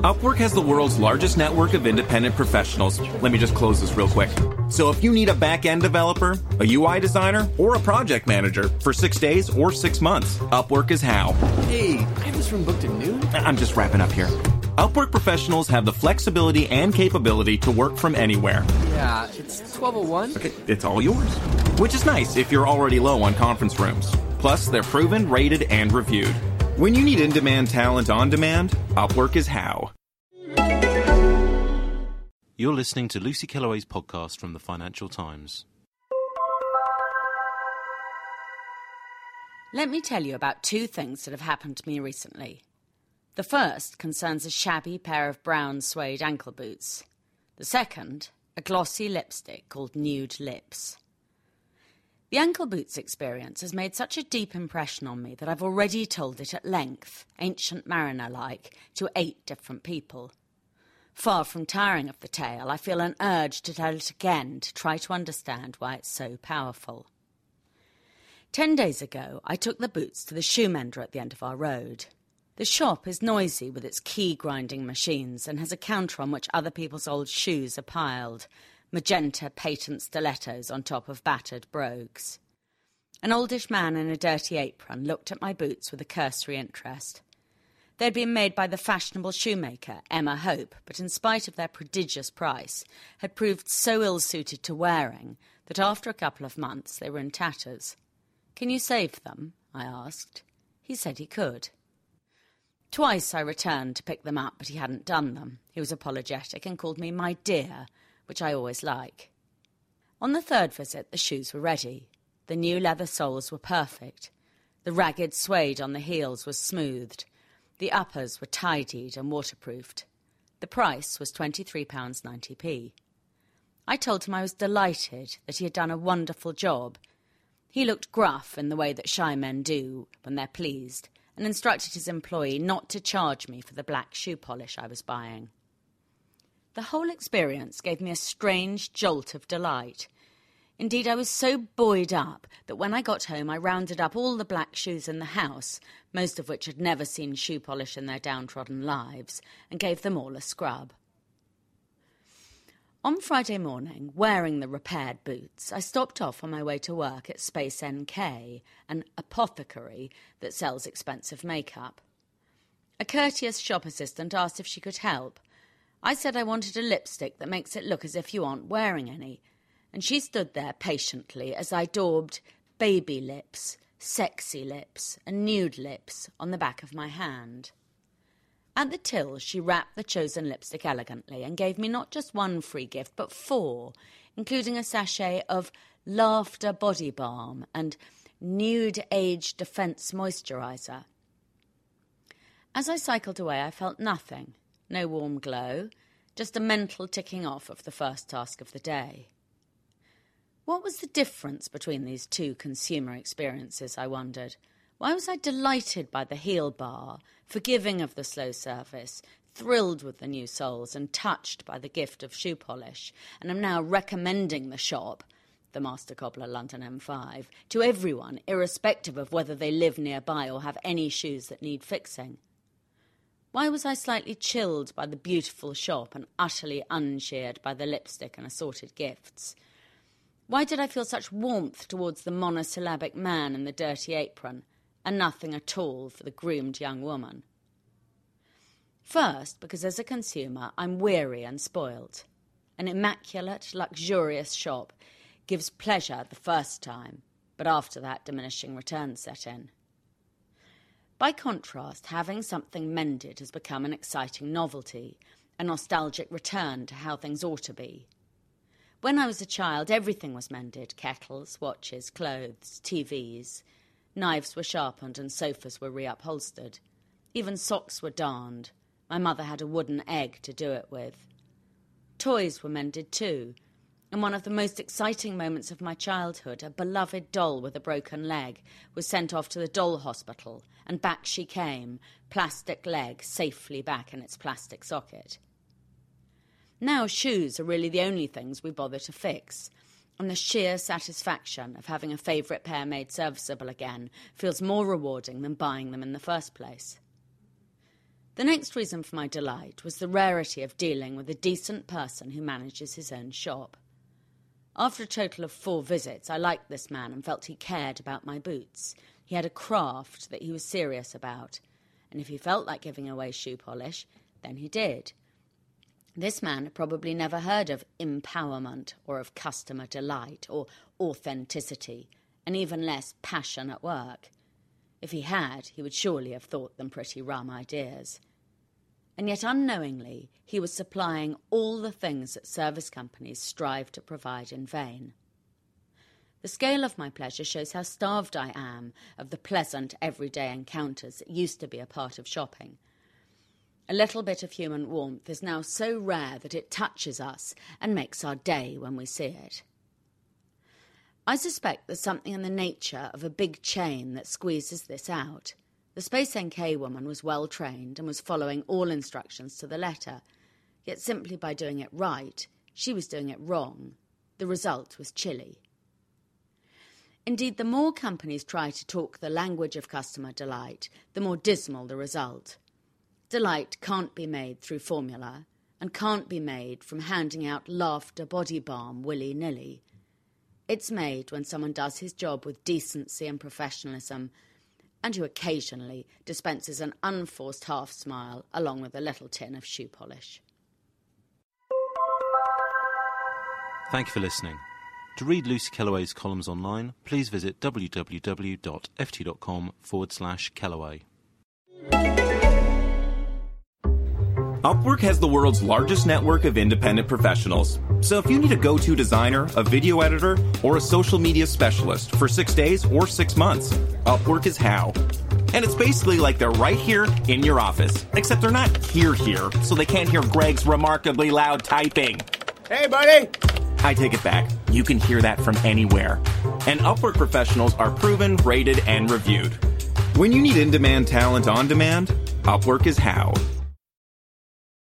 Upwork has the world's largest network of independent professionals. Let me just close this real quick. So if you need a back-end developer, a UI designer, or a project manager for six days or six months, Upwork is how. Hey, I have this room booked at noon. I'm just wrapping up here. Upwork professionals have the flexibility and capability to work from anywhere. Yeah, it's 1201. Okay, it's all yours. Which is nice if you're already low on conference rooms. Plus, they're proven, rated, and reviewed. When you need in demand talent on demand, Upwork is how. You're listening to Lucy Kellaway's podcast from the Financial Times. Let me tell you about two things that have happened to me recently. The first concerns a shabby pair of brown suede ankle boots. The second, a glossy lipstick called Nude Lips. The ankle boots experience has made such a deep impression on me that I've already told it at length, ancient mariner like, to eight different people. Far from tiring of the tale, I feel an urge to tell it again to try to understand why it's so powerful. Ten days ago, I took the boots to the shoe mender at the end of our road. The shop is noisy with its key grinding machines and has a counter on which other people's old shoes are piled, magenta patent stilettos on top of battered brogues. An oldish man in a dirty apron looked at my boots with a cursory interest. They'd been made by the fashionable shoemaker, Emma Hope, but in spite of their prodigious price, had proved so ill suited to wearing that after a couple of months they were in tatters. Can you save them? I asked. He said he could. Twice I returned to pick them up, but he hadn't done them. He was apologetic and called me my dear, which I always like. On the third visit, the shoes were ready. The new leather soles were perfect. The ragged suede on the heels was smoothed. The uppers were tidied and waterproofed. The price was £23.90p. I told him I was delighted that he had done a wonderful job. He looked gruff in the way that shy men do when they're pleased, and instructed his employee not to charge me for the black shoe polish I was buying. The whole experience gave me a strange jolt of delight. Indeed, I was so buoyed up that when I got home I rounded up all the black shoes in the house, most of which had never seen shoe polish in their downtrodden lives, and gave them all a scrub. On Friday morning, wearing the repaired boots, I stopped off on my way to work at Space NK, an apothecary that sells expensive makeup. A courteous shop assistant asked if she could help, I said I wanted a lipstick that makes it look as if you aren't wearing any, and she stood there patiently as I daubed baby lips, sexy lips, and nude lips on the back of my hand. At the till, she wrapped the chosen lipstick elegantly and gave me not just one free gift, but four, including a sachet of laughter body balm and nude age defense moisturizer. As I cycled away, I felt nothing no warm glow, just a mental ticking off of the first task of the day. What was the difference between these two consumer experiences, I wondered? Why was I delighted by the heel bar, forgiving of the slow service, thrilled with the new soles, and touched by the gift of shoe polish, and am now recommending the shop, the Master Cobbler London N5, to everyone, irrespective of whether they live nearby or have any shoes that need fixing? Why was I slightly chilled by the beautiful shop and utterly uncheered by the lipstick and assorted gifts? Why did I feel such warmth towards the monosyllabic man in the dirty apron, and nothing at all for the groomed young woman? First, because as a consumer, I'm weary and spoilt. An immaculate, luxurious shop gives pleasure the first time, but after that, diminishing returns set in. By contrast, having something mended has become an exciting novelty, a nostalgic return to how things ought to be. When I was a child, everything was mended kettles, watches, clothes, TVs. Knives were sharpened and sofas were reupholstered. Even socks were darned. My mother had a wooden egg to do it with. Toys were mended too, in one of the most exciting moments of my childhood, a beloved doll with a broken leg was sent off to the doll hospital, and back she came, plastic leg safely back in its plastic socket. Now, shoes are really the only things we bother to fix, and the sheer satisfaction of having a favourite pair made serviceable again feels more rewarding than buying them in the first place. The next reason for my delight was the rarity of dealing with a decent person who manages his own shop. After a total of four visits, I liked this man and felt he cared about my boots. He had a craft that he was serious about, and if he felt like giving away shoe polish, then he did. This man had probably never heard of empowerment or of customer delight or authenticity, and even less passion at work. If he had, he would surely have thought them pretty rum ideas. And yet, unknowingly, he was supplying all the things that service companies strive to provide in vain. The scale of my pleasure shows how starved I am of the pleasant everyday encounters that used to be a part of shopping. A little bit of human warmth is now so rare that it touches us and makes our day when we see it. I suspect there's something in the nature of a big chain that squeezes this out. The Space NK woman was well trained and was following all instructions to the letter, yet simply by doing it right, she was doing it wrong. The result was chilly. Indeed, the more companies try to talk the language of customer delight, the more dismal the result. Delight can't be made through formula and can't be made from handing out laughter body balm willy nilly. It's made when someone does his job with decency and professionalism and who occasionally dispenses an unforced half smile along with a little tin of shoe polish. Thank you for listening. To read Lucy Kellaway's columns online, please visit www.ft.com forward slash Kellaway. Upwork has the world's largest network of independent professionals. So if you need a go to designer, a video editor, or a social media specialist for six days or six months, Upwork is how. And it's basically like they're right here in your office, except they're not here here, so they can't hear Greg's remarkably loud typing. Hey, buddy! I take it back. You can hear that from anywhere. And Upwork professionals are proven, rated, and reviewed. When you need in demand talent on demand, Upwork is how.